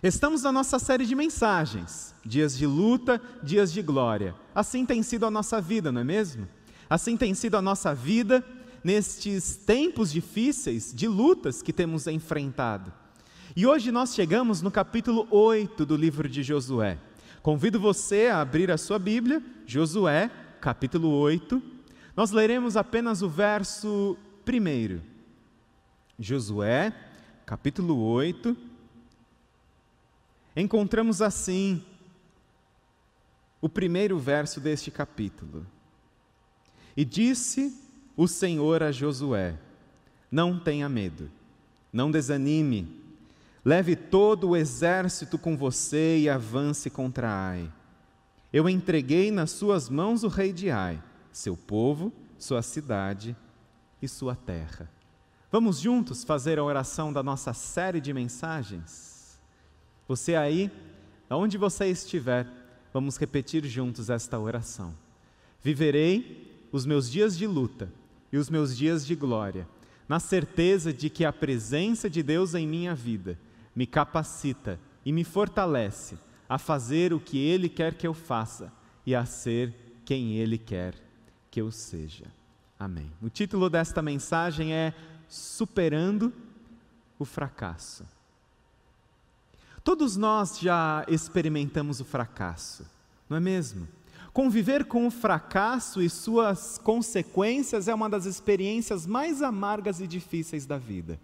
Estamos na nossa série de mensagens, dias de luta, dias de glória. Assim tem sido a nossa vida, não é mesmo? Assim tem sido a nossa vida nestes tempos difíceis de lutas que temos enfrentado. E hoje nós chegamos no capítulo 8 do livro de Josué. Convido você a abrir a sua Bíblia, Josué, capítulo 8. Nós leremos apenas o verso 1. Josué, capítulo 8 encontramos assim o primeiro verso deste capítulo. E disse o Senhor a Josué: Não tenha medo, não desanime, leve todo o exército com você e avance contra Ai. Eu entreguei nas suas mãos o rei de Ai, seu povo, sua cidade e sua terra. Vamos juntos fazer a oração da nossa série de mensagens? Você aí, onde você estiver, vamos repetir juntos esta oração. Viverei os meus dias de luta e os meus dias de glória, na certeza de que a presença de Deus em minha vida me capacita e me fortalece a fazer o que Ele quer que eu faça e a ser quem Ele quer que eu seja. Amém. O título desta mensagem é Superando o Fracasso. Todos nós já experimentamos o fracasso, não é mesmo? Conviver com o fracasso e suas consequências é uma das experiências mais amargas e difíceis da vida.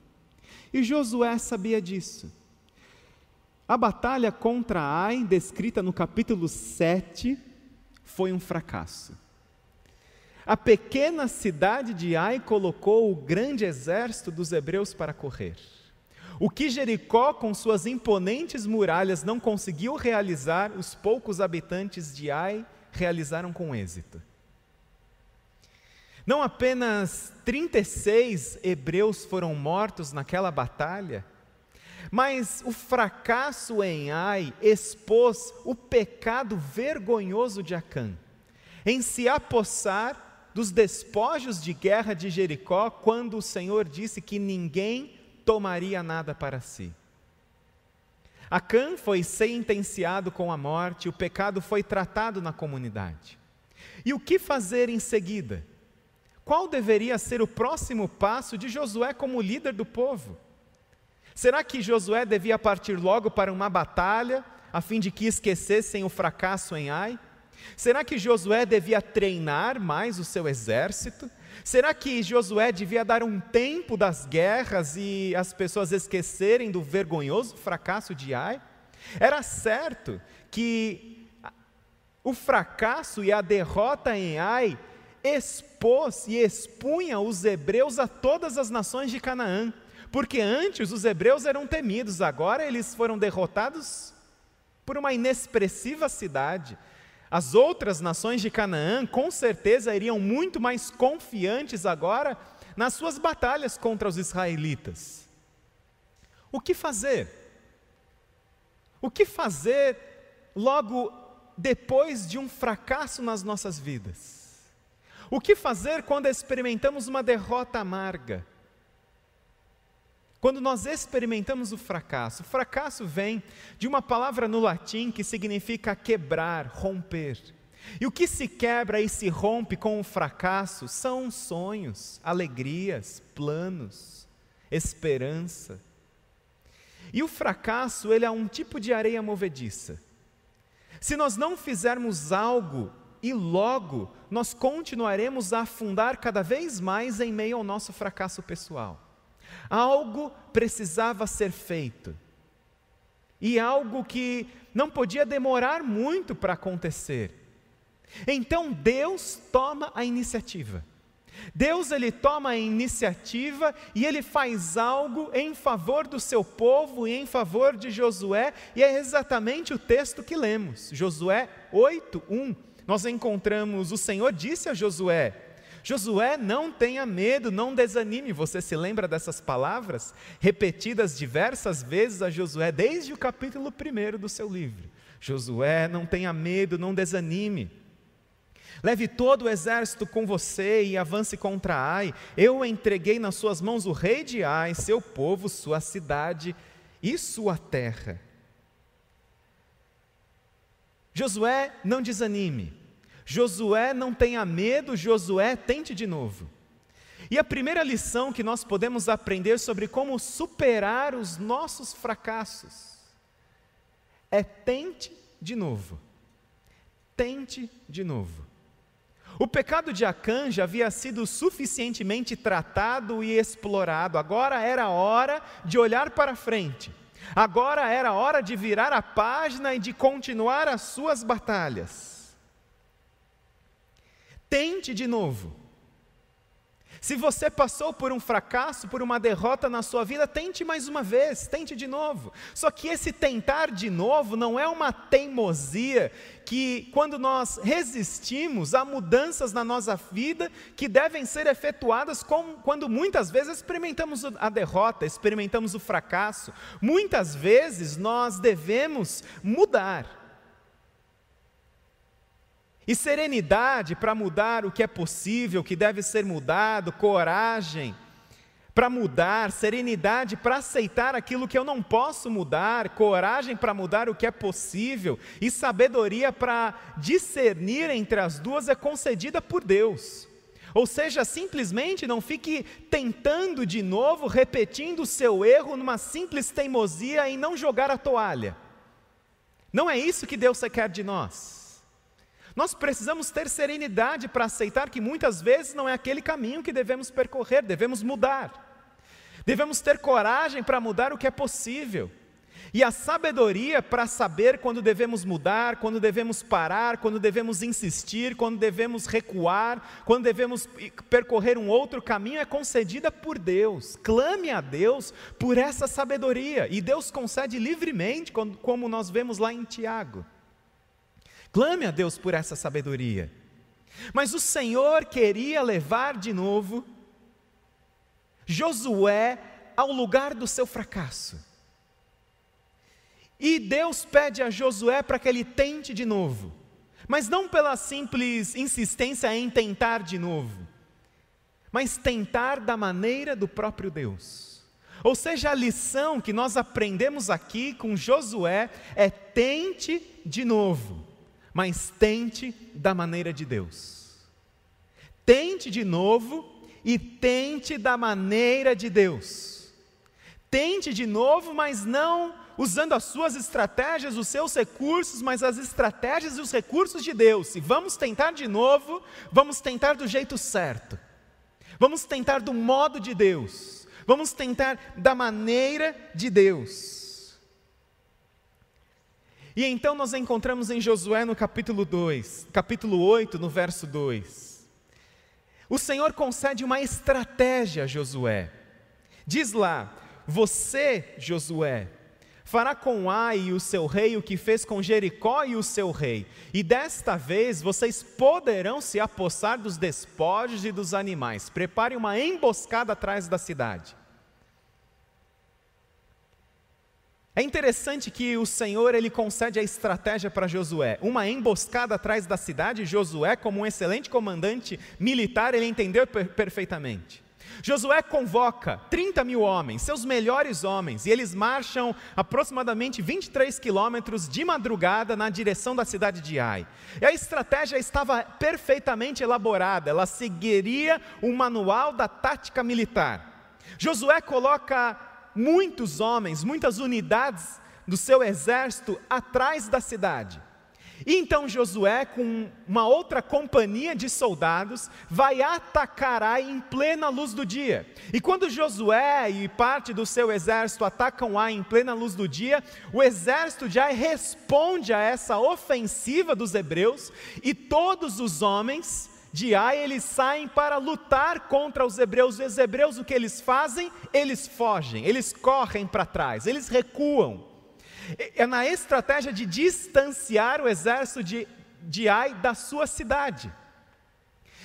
E Josué sabia disso. A batalha contra Ai, descrita no capítulo 7, foi um fracasso. A pequena cidade de Ai colocou o grande exército dos hebreus para correr. O que Jericó, com suas imponentes muralhas, não conseguiu realizar, os poucos habitantes de Ai realizaram com êxito. Não apenas 36 hebreus foram mortos naquela batalha, mas o fracasso em Ai expôs o pecado vergonhoso de Acã, em se apossar dos despojos de guerra de Jericó, quando o Senhor disse que ninguém tomaria nada para si. Acã foi sentenciado com a morte, o pecado foi tratado na comunidade. E o que fazer em seguida? Qual deveria ser o próximo passo de Josué como líder do povo? Será que Josué devia partir logo para uma batalha, a fim de que esquecessem o fracasso em Ai? Será que Josué devia treinar mais o seu exército? Será que Josué devia dar um tempo das guerras e as pessoas esquecerem do vergonhoso fracasso de Ai? Era certo que o fracasso e a derrota em Ai expôs e expunha os hebreus a todas as nações de Canaã, porque antes os hebreus eram temidos, agora eles foram derrotados por uma inexpressiva cidade as outras nações de Canaã, com certeza, iriam muito mais confiantes agora nas suas batalhas contra os israelitas. O que fazer? O que fazer logo depois de um fracasso nas nossas vidas? O que fazer quando experimentamos uma derrota amarga? Quando nós experimentamos o fracasso, o fracasso vem de uma palavra no latim que significa quebrar, romper. E o que se quebra e se rompe com o fracasso são sonhos, alegrias, planos, esperança. E o fracasso, ele é um tipo de areia movediça. Se nós não fizermos algo e logo, nós continuaremos a afundar cada vez mais em meio ao nosso fracasso pessoal. Algo precisava ser feito. E algo que não podia demorar muito para acontecer. Então Deus toma a iniciativa. Deus ele toma a iniciativa e ele faz algo em favor do seu povo e em favor de Josué, e é exatamente o texto que lemos. Josué 8:1. Nós encontramos o Senhor disse a Josué: Josué, não tenha medo, não desanime. Você se lembra dessas palavras repetidas diversas vezes a Josué desde o capítulo 1 do seu livro? Josué, não tenha medo, não desanime. Leve todo o exército com você e avance contra Ai. Eu entreguei nas suas mãos o rei de Ai, seu povo, sua cidade e sua terra. Josué, não desanime. Josué, não tenha medo. Josué, tente de novo. E a primeira lição que nós podemos aprender sobre como superar os nossos fracassos é tente de novo. Tente de novo. O pecado de Acã já havia sido suficientemente tratado e explorado, agora era hora de olhar para frente. Agora era hora de virar a página e de continuar as suas batalhas. Tente de novo. Se você passou por um fracasso, por uma derrota na sua vida, tente mais uma vez, tente de novo. Só que esse tentar de novo não é uma teimosia que, quando nós resistimos a mudanças na nossa vida que devem ser efetuadas quando muitas vezes experimentamos a derrota, experimentamos o fracasso. Muitas vezes nós devemos mudar. E serenidade para mudar o que é possível, o que deve ser mudado, coragem para mudar, serenidade para aceitar aquilo que eu não posso mudar, coragem para mudar o que é possível e sabedoria para discernir entre as duas é concedida por Deus. Ou seja, simplesmente não fique tentando de novo, repetindo o seu erro numa simples teimosia em não jogar a toalha. Não é isso que Deus quer de nós. Nós precisamos ter serenidade para aceitar que muitas vezes não é aquele caminho que devemos percorrer, devemos mudar. Devemos ter coragem para mudar o que é possível. E a sabedoria para saber quando devemos mudar, quando devemos parar, quando devemos insistir, quando devemos recuar, quando devemos percorrer um outro caminho é concedida por Deus. Clame a Deus por essa sabedoria e Deus concede livremente, como nós vemos lá em Tiago. Clame a Deus por essa sabedoria. Mas o Senhor queria levar de novo Josué ao lugar do seu fracasso. E Deus pede a Josué para que ele tente de novo, mas não pela simples insistência em tentar de novo, mas tentar da maneira do próprio Deus. Ou seja, a lição que nós aprendemos aqui com Josué é tente de novo mas tente da maneira de Deus. Tente de novo e tente da maneira de Deus. Tente de novo, mas não usando as suas estratégias, os seus recursos, mas as estratégias e os recursos de Deus. E vamos tentar de novo, vamos tentar do jeito certo. Vamos tentar do modo de Deus. Vamos tentar da maneira de Deus. E então nós encontramos em Josué no capítulo 2, capítulo 8, no verso 2. O Senhor concede uma estratégia a Josué. Diz lá: Você, Josué, fará com Ai e o seu rei o que fez com Jericó e o seu rei, e desta vez vocês poderão se apossar dos despojos e dos animais. Prepare uma emboscada atrás da cidade. É interessante que o Senhor ele concede a estratégia para Josué, uma emboscada atrás da cidade. Josué, como um excelente comandante militar, ele entendeu per perfeitamente. Josué convoca 30 mil homens, seus melhores homens, e eles marcham aproximadamente 23 quilômetros de madrugada na direção da cidade de Ai. E a estratégia estava perfeitamente elaborada, ela seguiria o manual da tática militar. Josué coloca muitos homens, muitas unidades do seu exército atrás da cidade. E então Josué, com uma outra companhia de soldados, vai atacar Ai em plena luz do dia. E quando Josué e parte do seu exército atacam Ai em plena luz do dia, o exército de Ai responde a essa ofensiva dos hebreus, e todos os homens de Ai, eles saem para lutar contra os hebreus. E os hebreus, o que eles fazem? Eles fogem, eles correm para trás, eles recuam. É na estratégia de distanciar o exército de, de Ai da sua cidade.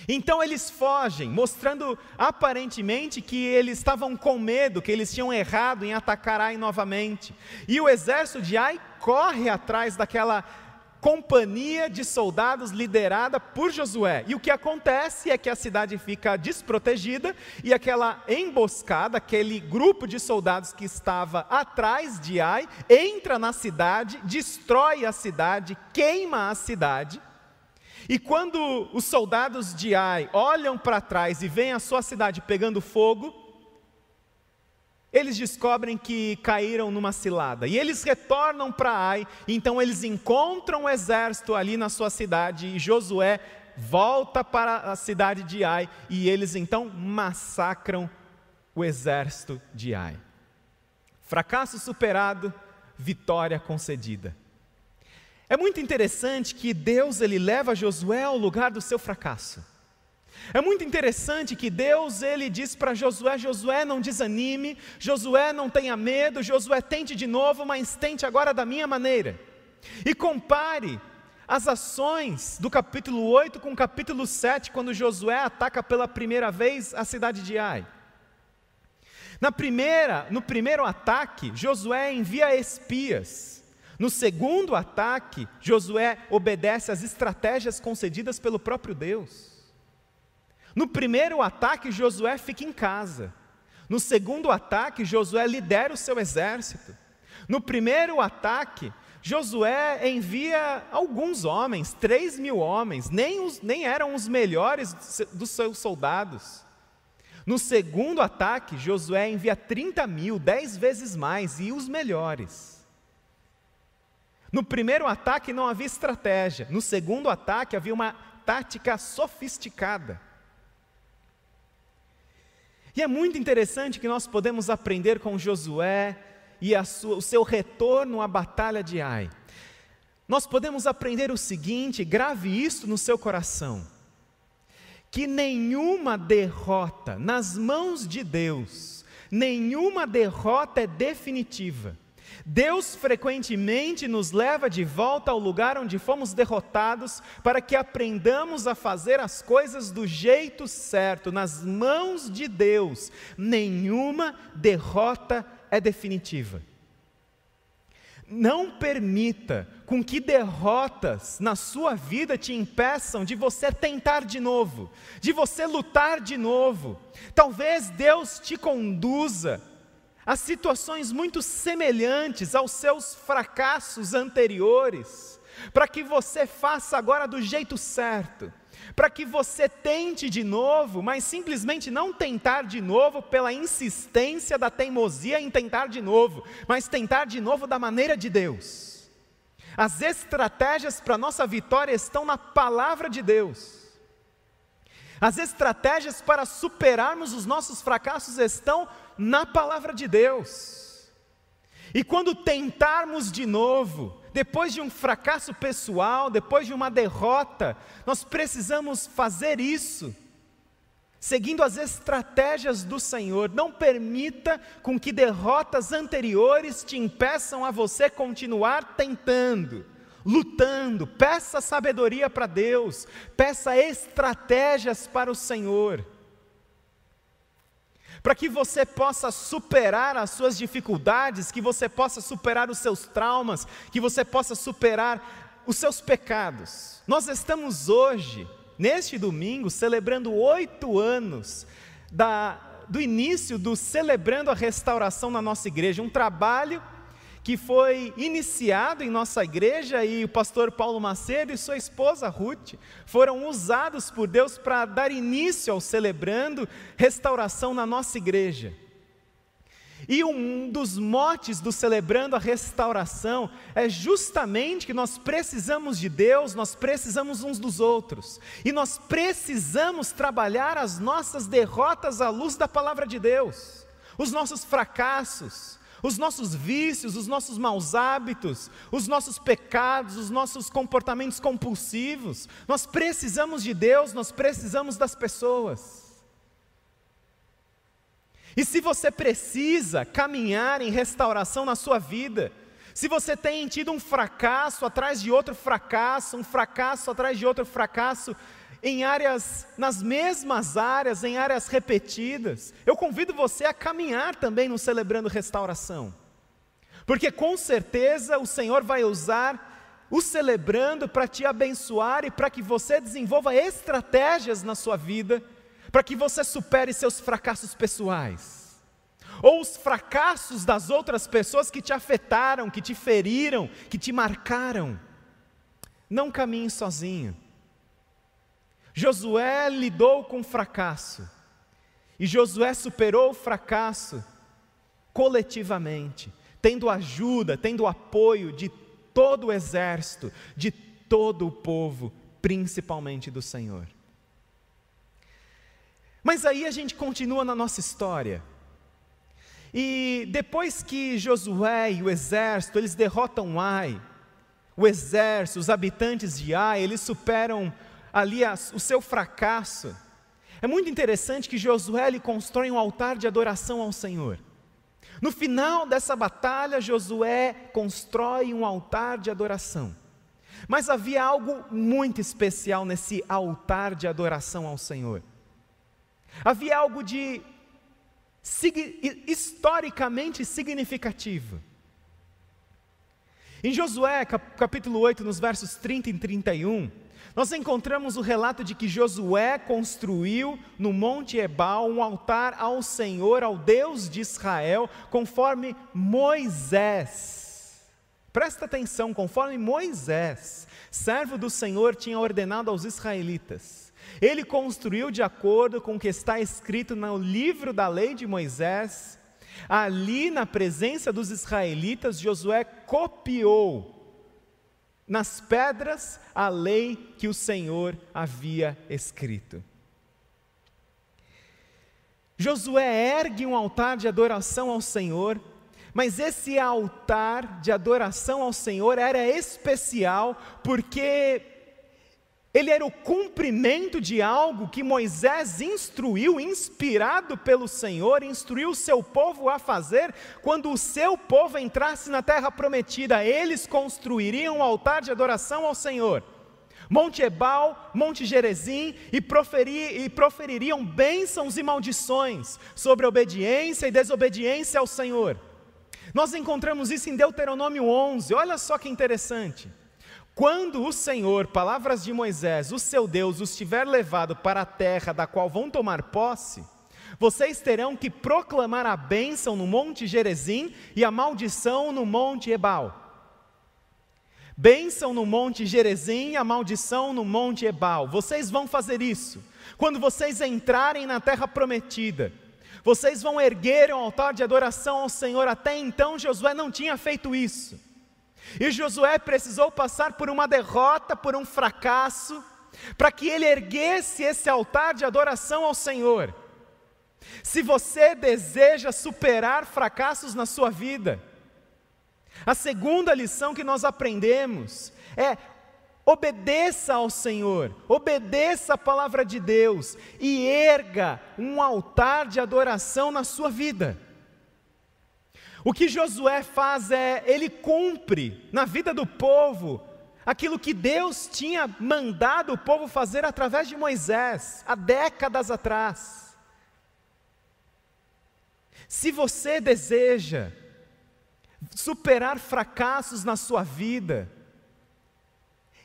Então eles fogem, mostrando aparentemente que eles estavam com medo, que eles tinham errado em atacar Ai novamente. E o exército de Ai corre atrás daquela companhia de soldados liderada por Josué. E o que acontece é que a cidade fica desprotegida e aquela emboscada, aquele grupo de soldados que estava atrás de Ai, entra na cidade, destrói a cidade, queima a cidade. E quando os soldados de Ai olham para trás e veem a sua cidade pegando fogo, eles descobrem que caíram numa cilada e eles retornam para Ai, então eles encontram o exército ali na sua cidade e Josué volta para a cidade de Ai e eles então massacram o exército de Ai. Fracasso superado, vitória concedida. É muito interessante que Deus ele leva Josué ao lugar do seu fracasso. É muito interessante que Deus ele diz para Josué: Josué, não desanime, Josué, não tenha medo, Josué, tente de novo, mas tente agora da minha maneira. E compare as ações do capítulo 8 com o capítulo 7, quando Josué ataca pela primeira vez a cidade de Ai. Na primeira, no primeiro ataque, Josué envia espias. No segundo ataque, Josué obedece às estratégias concedidas pelo próprio Deus. No primeiro ataque, Josué fica em casa. No segundo ataque, Josué lidera o seu exército. No primeiro ataque, Josué envia alguns homens, três mil homens, nem, os, nem eram os melhores dos seus soldados. No segundo ataque, Josué envia 30 mil, dez vezes mais, e os melhores. No primeiro ataque não havia estratégia, no segundo ataque havia uma tática sofisticada. E é muito interessante que nós podemos aprender com Josué e sua, o seu retorno à batalha de Ai. Nós podemos aprender o seguinte, grave isso no seu coração: que nenhuma derrota nas mãos de Deus, nenhuma derrota é definitiva. Deus frequentemente nos leva de volta ao lugar onde fomos derrotados, para que aprendamos a fazer as coisas do jeito certo, nas mãos de Deus. Nenhuma derrota é definitiva. Não permita com que derrotas na sua vida te impeçam de você tentar de novo, de você lutar de novo. Talvez Deus te conduza a situações muito semelhantes aos seus fracassos anteriores, para que você faça agora do jeito certo, para que você tente de novo, mas simplesmente não tentar de novo pela insistência da teimosia em tentar de novo, mas tentar de novo da maneira de Deus. As estratégias para nossa vitória estão na palavra de Deus. As estratégias para superarmos os nossos fracassos estão na palavra de Deus. E quando tentarmos de novo, depois de um fracasso pessoal, depois de uma derrota, nós precisamos fazer isso, seguindo as estratégias do Senhor. Não permita com que derrotas anteriores te impeçam a você continuar tentando, lutando. Peça sabedoria para Deus, peça estratégias para o Senhor para que você possa superar as suas dificuldades, que você possa superar os seus traumas, que você possa superar os seus pecados. Nós estamos hoje, neste domingo, celebrando oito anos da, do início do Celebrando a Restauração na nossa igreja, um trabalho que foi iniciado em nossa igreja e o pastor Paulo Macedo e sua esposa Ruth foram usados por Deus para dar início ao celebrando restauração na nossa igreja. E um dos motes do celebrando a restauração é justamente que nós precisamos de Deus, nós precisamos uns dos outros. E nós precisamos trabalhar as nossas derrotas à luz da palavra de Deus, os nossos fracassos, os nossos vícios, os nossos maus hábitos, os nossos pecados, os nossos comportamentos compulsivos. Nós precisamos de Deus, nós precisamos das pessoas. E se você precisa caminhar em restauração na sua vida, se você tem tido um fracasso atrás de outro fracasso, um fracasso atrás de outro fracasso, em áreas, nas mesmas áreas, em áreas repetidas. Eu convido você a caminhar também no Celebrando Restauração, porque com certeza o Senhor vai usar o celebrando para te abençoar e para que você desenvolva estratégias na sua vida, para que você supere seus fracassos pessoais, ou os fracassos das outras pessoas que te afetaram, que te feriram, que te marcaram. Não caminhe sozinho. Josué lidou com fracasso, e Josué superou o fracasso coletivamente, tendo ajuda, tendo apoio de todo o exército, de todo o povo, principalmente do Senhor. Mas aí a gente continua na nossa história. E depois que Josué e o exército, eles derrotam Ai, o exército, os habitantes de Ai, eles superam ali as, o seu fracasso. É muito interessante que Josué ele constrói um altar de adoração ao Senhor. No final dessa batalha, Josué constrói um altar de adoração. Mas havia algo muito especial nesse altar de adoração ao Senhor. Havia algo de historicamente significativo. Em Josué, capítulo 8, nos versos 30 e 31, nós encontramos o relato de que Josué construiu no Monte Ebal um altar ao Senhor, ao Deus de Israel, conforme Moisés. Presta atenção, conforme Moisés, servo do Senhor, tinha ordenado aos israelitas. Ele construiu de acordo com o que está escrito no livro da lei de Moisés. Ali, na presença dos israelitas, Josué copiou nas pedras a lei que o Senhor havia escrito. Josué ergue um altar de adoração ao Senhor, mas esse altar de adoração ao Senhor era especial porque ele era o cumprimento de algo que Moisés instruiu, inspirado pelo Senhor, instruiu o seu povo a fazer quando o seu povo entrasse na terra prometida. Eles construiriam um altar de adoração ao Senhor. Monte Ebal, Monte Gerezim, e, proferi, e profeririam bênçãos e maldições sobre obediência e desobediência ao Senhor. Nós encontramos isso em Deuteronômio 11, olha só que interessante. Quando o Senhor, palavras de Moisés, o seu Deus, os tiver levado para a terra da qual vão tomar posse, vocês terão que proclamar a bênção no monte Gerezim e a maldição no monte Ebal. Bênção no monte Gerezim e a maldição no monte Ebal. Vocês vão fazer isso. Quando vocês entrarem na terra prometida, vocês vão erguer um altar de adoração ao Senhor. Até então Josué não tinha feito isso. E Josué precisou passar por uma derrota, por um fracasso, para que ele erguesse esse altar de adoração ao Senhor. Se você deseja superar fracassos na sua vida, a segunda lição que nós aprendemos é obedeça ao Senhor, obedeça a palavra de Deus e erga um altar de adoração na sua vida. O que Josué faz é, ele cumpre na vida do povo aquilo que Deus tinha mandado o povo fazer através de Moisés, há décadas atrás. Se você deseja superar fracassos na sua vida,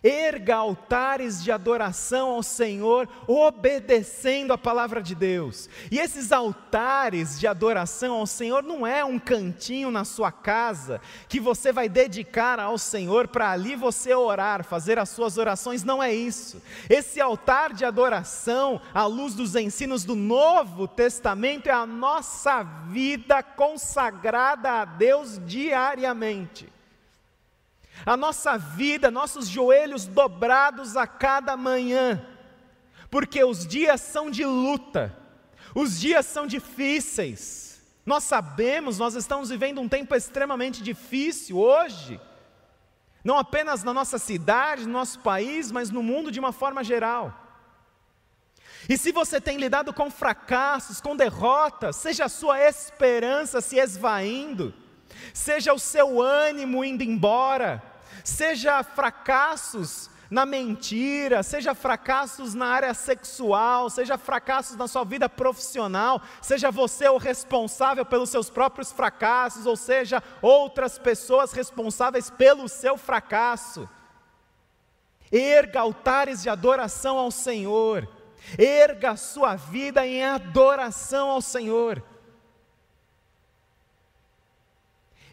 erga altares de adoração ao Senhor, obedecendo a palavra de Deus. E esses altares de adoração ao Senhor não é um cantinho na sua casa que você vai dedicar ao Senhor para ali você orar, fazer as suas orações, não é isso. Esse altar de adoração, à luz dos ensinos do Novo Testamento, é a nossa vida consagrada a Deus diariamente a nossa vida, nossos joelhos dobrados a cada manhã, porque os dias são de luta, os dias são difíceis. Nós sabemos, nós estamos vivendo um tempo extremamente difícil hoje, não apenas na nossa cidade, no nosso país, mas no mundo de uma forma geral. E se você tem lidado com fracassos, com derrotas, seja a sua esperança se esvaindo, seja o seu ânimo indo embora, seja fracassos na mentira, seja fracassos na área sexual, seja fracassos na sua vida profissional, seja você o responsável pelos seus próprios fracassos, ou seja, outras pessoas responsáveis pelo seu fracasso. Erga altares de adoração ao Senhor. Erga sua vida em adoração ao Senhor.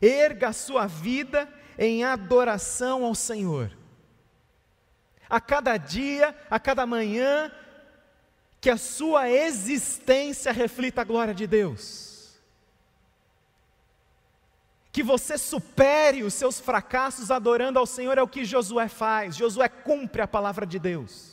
Erga a sua vida em adoração ao Senhor. A cada dia, a cada manhã, que a sua existência reflita a glória de Deus. Que você supere os seus fracassos adorando ao Senhor, é o que Josué faz. Josué cumpre a palavra de Deus.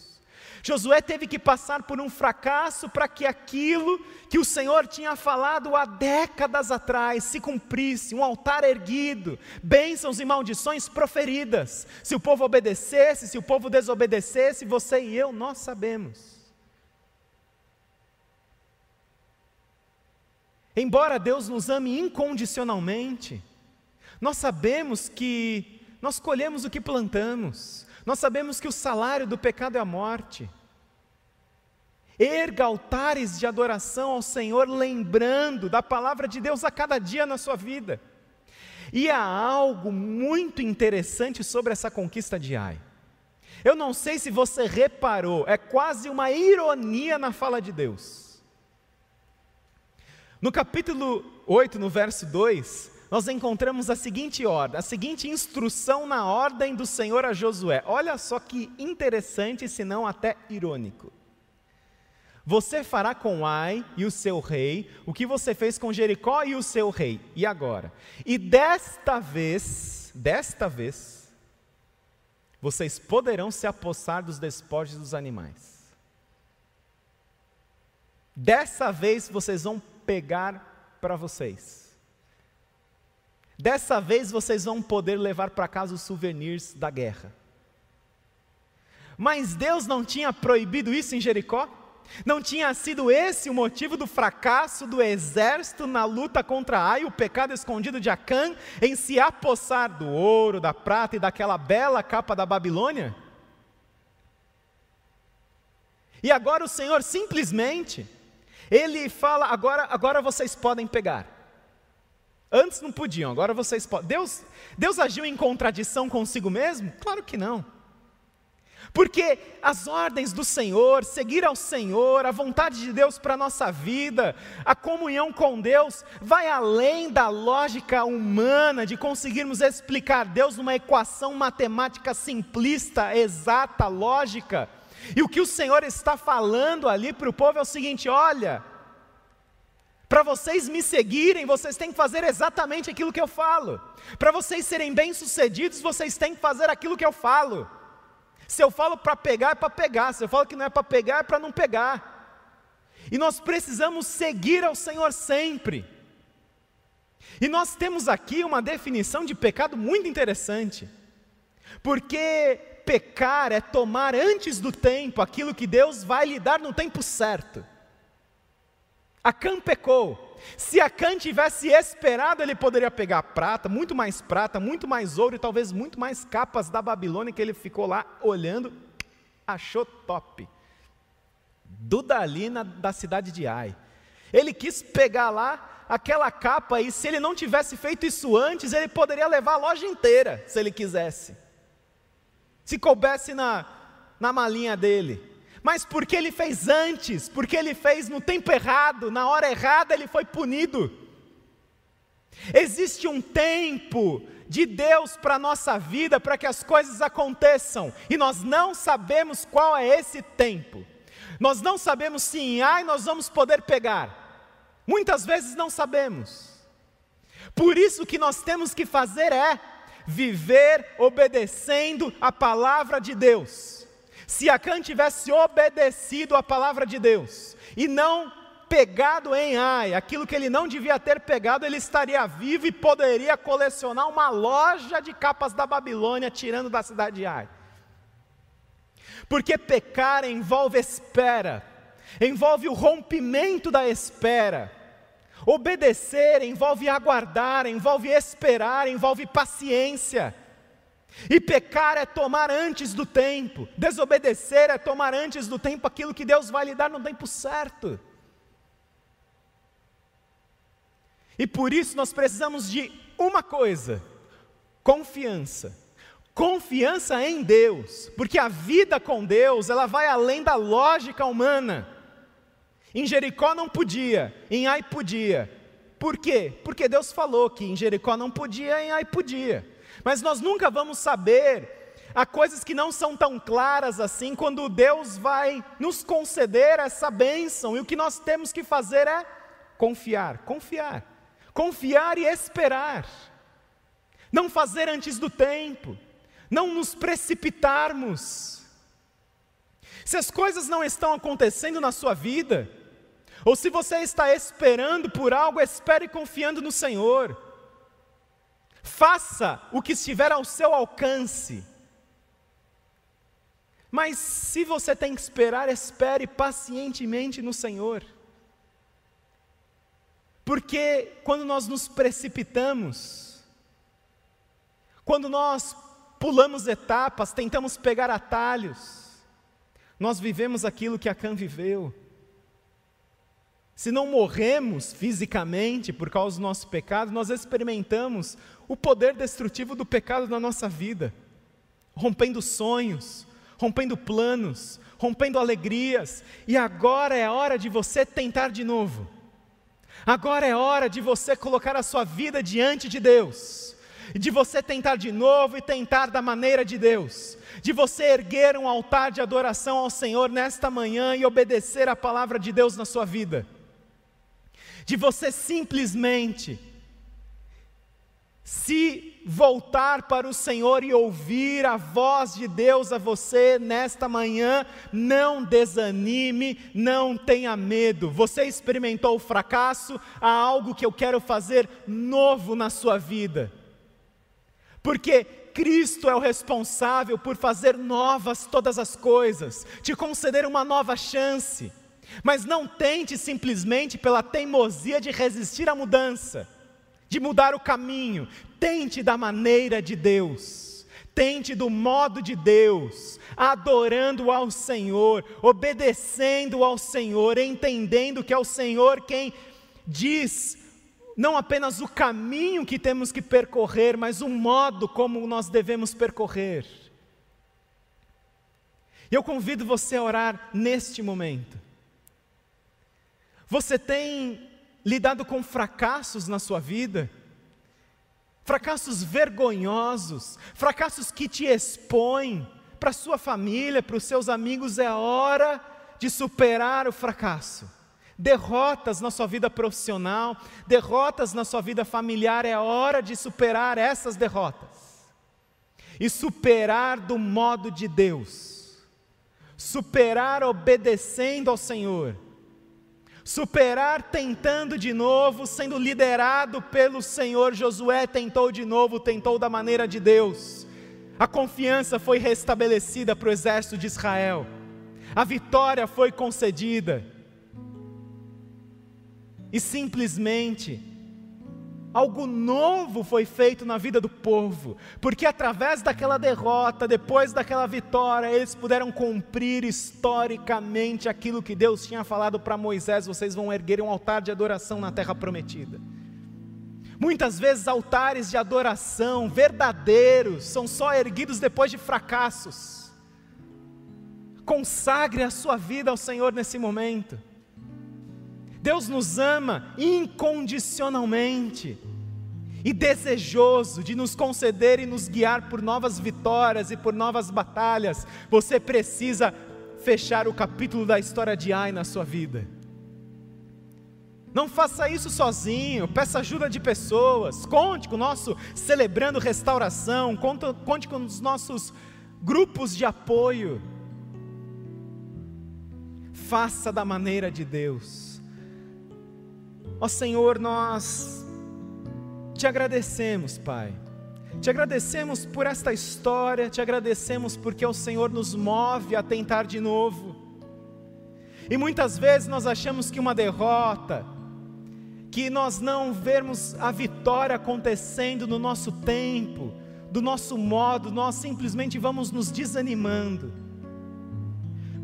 Josué teve que passar por um fracasso para que aquilo que o Senhor tinha falado há décadas atrás se cumprisse, um altar erguido, bênçãos e maldições proferidas. Se o povo obedecesse, se o povo desobedecesse, você e eu, nós sabemos. Embora Deus nos ame incondicionalmente, nós sabemos que nós colhemos o que plantamos. Nós sabemos que o salário do pecado é a morte. Erga altares de adoração ao Senhor, lembrando da palavra de Deus a cada dia na sua vida. E há algo muito interessante sobre essa conquista de Ai. Eu não sei se você reparou, é quase uma ironia na fala de Deus. No capítulo 8, no verso 2, nós encontramos a seguinte ordem, a seguinte instrução na ordem do Senhor a Josué. Olha só que interessante, se não até irônico. Você fará com Ai e o seu rei o que você fez com Jericó e o seu rei. E agora? E desta vez, desta vez, vocês poderão se apossar dos despojos dos animais. Dessa vez vocês vão pegar para vocês. Dessa vez vocês vão poder levar para casa os souvenirs da guerra. Mas Deus não tinha proibido isso em Jericó? Não tinha sido esse o motivo do fracasso do exército na luta contra Ai, o pecado escondido de Acã, em se apossar do ouro, da prata e daquela bela capa da Babilônia? E agora o Senhor simplesmente, Ele fala: agora, agora vocês podem pegar. Antes não podiam, agora vocês podem. Deus, Deus agiu em contradição consigo mesmo? Claro que não. Porque as ordens do Senhor, seguir ao Senhor, a vontade de Deus para a nossa vida, a comunhão com Deus, vai além da lógica humana de conseguirmos explicar Deus numa equação matemática simplista, exata, lógica. E o que o Senhor está falando ali para o povo é o seguinte: olha, para vocês me seguirem, vocês têm que fazer exatamente aquilo que eu falo. Para vocês serem bem-sucedidos, vocês têm que fazer aquilo que eu falo. Se eu falo para pegar, é para pegar. Se eu falo que não é para pegar, é para não pegar. E nós precisamos seguir ao Senhor sempre. E nós temos aqui uma definição de pecado muito interessante. Porque pecar é tomar antes do tempo aquilo que Deus vai lhe dar no tempo certo. Acã pecou. Se Acã tivesse esperado, ele poderia pegar prata, muito mais prata, muito mais ouro e talvez muito mais capas da Babilônia que ele ficou lá olhando, achou top. Dudalina da cidade de Ai. Ele quis pegar lá aquela capa e se ele não tivesse feito isso antes, ele poderia levar a loja inteira, se ele quisesse. Se coubesse na, na malinha dele mas porque ele fez antes, porque ele fez no tempo errado, na hora errada, ele foi punido. Existe um tempo de Deus para a nossa vida, para que as coisas aconteçam, e nós não sabemos qual é esse tempo. Nós não sabemos se em ai nós vamos poder pegar. Muitas vezes não sabemos. Por isso o que nós temos que fazer é viver obedecendo a palavra de Deus. Se Acã tivesse obedecido à palavra de Deus e não pegado em Ai, aquilo que ele não devia ter pegado, ele estaria vivo e poderia colecionar uma loja de capas da Babilônia tirando da cidade de Ai. Porque pecar envolve espera, envolve o rompimento da espera. Obedecer envolve aguardar, envolve esperar, envolve paciência. E pecar é tomar antes do tempo, desobedecer é tomar antes do tempo aquilo que Deus vai lhe dar no tempo certo. E por isso nós precisamos de uma coisa: confiança. confiança em Deus, porque a vida com Deus, ela vai além da lógica humana. Em Jericó não podia, em Ai podia. Por quê? Porque Deus falou que em Jericó não podia, em Ai podia. Mas nós nunca vamos saber há coisas que não são tão claras assim quando Deus vai nos conceder essa bênção, e o que nós temos que fazer é confiar, confiar, confiar e esperar, não fazer antes do tempo, não nos precipitarmos. Se as coisas não estão acontecendo na sua vida, ou se você está esperando por algo, espere confiando no Senhor. Faça o que estiver ao seu alcance. Mas se você tem que esperar, espere pacientemente no Senhor. Porque quando nós nos precipitamos, quando nós pulamos etapas, tentamos pegar atalhos, nós vivemos aquilo que Acã viveu. Se não morremos fisicamente por causa do nosso pecado, nós experimentamos o poder destrutivo do pecado na nossa vida, rompendo sonhos, rompendo planos, rompendo alegrias, e agora é hora de você tentar de novo. Agora é hora de você colocar a sua vida diante de Deus, de você tentar de novo e tentar da maneira de Deus, de você erguer um altar de adoração ao Senhor nesta manhã e obedecer a palavra de Deus na sua vida, de você simplesmente se voltar para o Senhor e ouvir a voz de Deus a você nesta manhã, não desanime, não tenha medo. Você experimentou o fracasso, há algo que eu quero fazer novo na sua vida. Porque Cristo é o responsável por fazer novas todas as coisas, te conceder uma nova chance. Mas não tente simplesmente pela teimosia de resistir à mudança de mudar o caminho. Tente da maneira de Deus, tente do modo de Deus, adorando ao Senhor, obedecendo ao Senhor, entendendo que é o Senhor quem diz não apenas o caminho que temos que percorrer, mas o modo como nós devemos percorrer. Eu convido você a orar neste momento. Você tem lidado com fracassos na sua vida, fracassos vergonhosos, fracassos que te expõem para sua família, para os seus amigos, é hora de superar o fracasso. Derrotas na sua vida profissional, derrotas na sua vida familiar, é hora de superar essas derrotas. E superar do modo de Deus. Superar obedecendo ao Senhor superar tentando de novo, sendo liderado pelo Senhor. Josué tentou de novo, tentou da maneira de Deus. A confiança foi restabelecida para o exército de Israel, a vitória foi concedida, e simplesmente Algo novo foi feito na vida do povo, porque através daquela derrota, depois daquela vitória, eles puderam cumprir historicamente aquilo que Deus tinha falado para Moisés: vocês vão erguer um altar de adoração na terra prometida. Muitas vezes altares de adoração verdadeiros são só erguidos depois de fracassos. Consagre a sua vida ao Senhor nesse momento. Deus nos ama incondicionalmente e desejoso de nos conceder e nos guiar por novas vitórias e por novas batalhas. Você precisa fechar o capítulo da história de Ai na sua vida. Não faça isso sozinho, peça ajuda de pessoas, conte com o nosso Celebrando Restauração, conte, com os nossos grupos de apoio. Faça da maneira de Deus. Ó Senhor, nós te agradecemos, Pai. Te agradecemos por esta história, te agradecemos porque o Senhor nos move a tentar de novo. E muitas vezes nós achamos que uma derrota, que nós não vemos a vitória acontecendo no nosso tempo, do nosso modo, nós simplesmente vamos nos desanimando.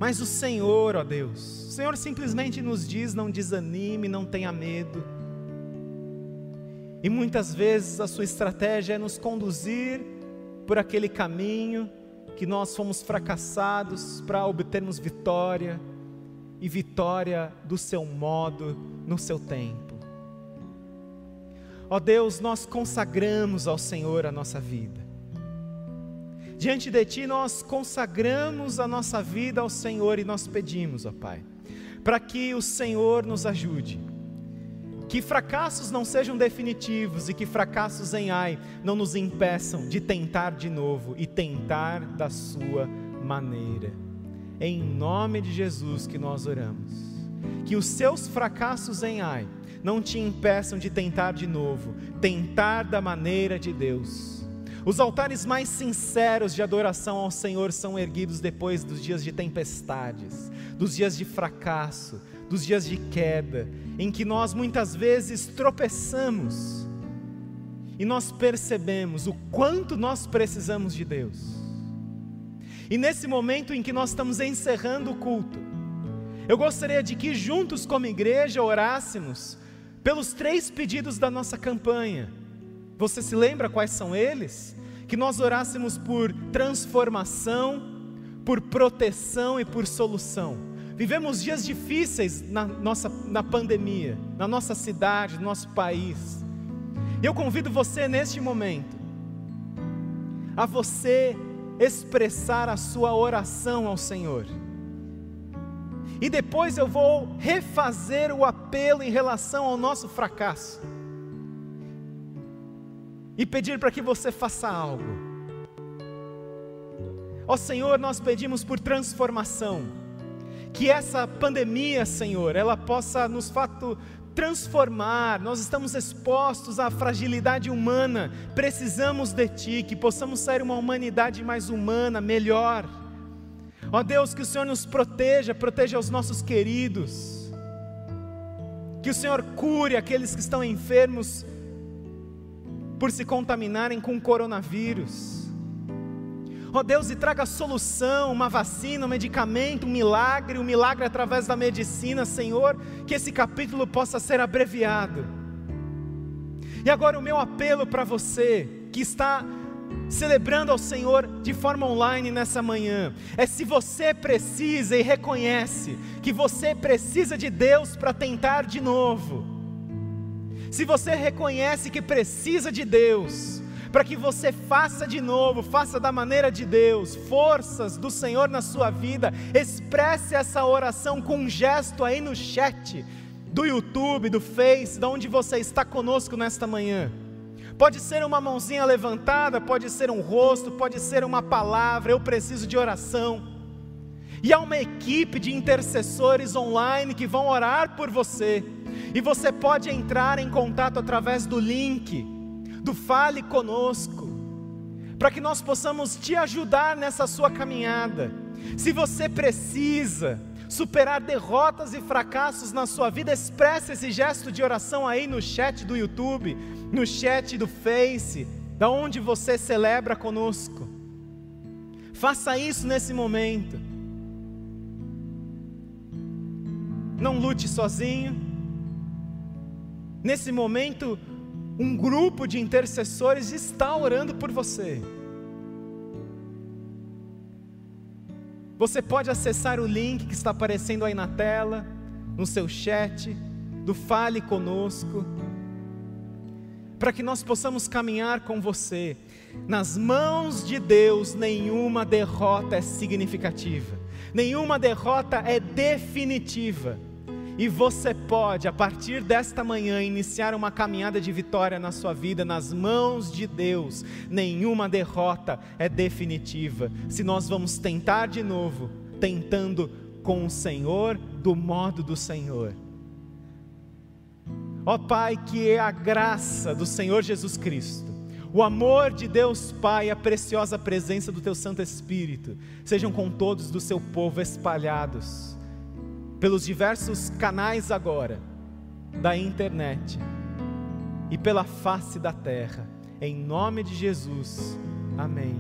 Mas o Senhor, ó Deus, o Senhor simplesmente nos diz: não desanime, não tenha medo. E muitas vezes a sua estratégia é nos conduzir por aquele caminho que nós fomos fracassados para obtermos vitória e vitória do seu modo, no seu tempo. Ó Deus, nós consagramos ao Senhor a nossa vida. Diante de Ti, nós consagramos a nossa vida ao Senhor e nós pedimos, ó Pai, para que o Senhor nos ajude. Que fracassos não sejam definitivos e que fracassos em ai não nos impeçam de tentar de novo e tentar da Sua maneira. Em nome de Jesus que nós oramos. Que os seus fracassos em ai não te impeçam de tentar de novo, tentar da maneira de Deus os altares mais sinceros de adoração ao Senhor são erguidos depois dos dias de tempestades, dos dias de fracasso, dos dias de queda, em que nós muitas vezes tropeçamos e nós percebemos o quanto nós precisamos de Deus. E nesse momento em que nós estamos encerrando o culto, eu gostaria de que juntos como igreja orássemos pelos três pedidos da nossa campanha você se lembra quais são eles? Que nós orássemos por transformação, por proteção e por solução. Vivemos dias difíceis na nossa na pandemia, na nossa cidade, no nosso país. E eu convido você neste momento a você expressar a sua oração ao Senhor. E depois eu vou refazer o apelo em relação ao nosso fracasso e pedir para que você faça algo. Ó Senhor, nós pedimos por transformação, que essa pandemia, Senhor, ela possa nos fato transformar. Nós estamos expostos à fragilidade humana, precisamos de Ti, que possamos ser uma humanidade mais humana, melhor. Ó Deus, que o Senhor nos proteja, proteja os nossos queridos. Que o Senhor cure aqueles que estão enfermos por se contaminarem com coronavírus. Ó oh Deus, e traga solução, uma vacina, um medicamento, um milagre, um milagre através da medicina, Senhor, que esse capítulo possa ser abreviado. E agora o meu apelo para você que está celebrando ao Senhor de forma online nessa manhã, é se você precisa e reconhece que você precisa de Deus para tentar de novo se você reconhece que precisa de Deus, para que você faça de novo, faça da maneira de Deus, forças do Senhor na sua vida, expresse essa oração com um gesto aí no chat do YouTube, do Face, de onde você está conosco nesta manhã. Pode ser uma mãozinha levantada, pode ser um rosto, pode ser uma palavra, eu preciso de oração. E há uma equipe de intercessores online que vão orar por você. E você pode entrar em contato através do link do Fale Conosco, para que nós possamos te ajudar nessa sua caminhada. Se você precisa superar derrotas e fracassos na sua vida, expresse esse gesto de oração aí no chat do YouTube, no chat do Face, da onde você celebra conosco. Faça isso nesse momento. Não lute sozinho. Nesse momento, um grupo de intercessores está orando por você. Você pode acessar o link que está aparecendo aí na tela, no seu chat, do Fale Conosco, para que nós possamos caminhar com você. Nas mãos de Deus, nenhuma derrota é significativa, nenhuma derrota é definitiva. E você pode, a partir desta manhã, iniciar uma caminhada de vitória na sua vida, nas mãos de Deus. Nenhuma derrota é definitiva. Se nós vamos tentar de novo, tentando com o Senhor, do modo do Senhor. Ó Pai, que é a graça do Senhor Jesus Cristo, o amor de Deus Pai, a preciosa presença do Teu Santo Espírito, sejam com todos do seu povo espalhados pelos diversos canais agora da internet e pela face da terra. Em nome de Jesus. Amém.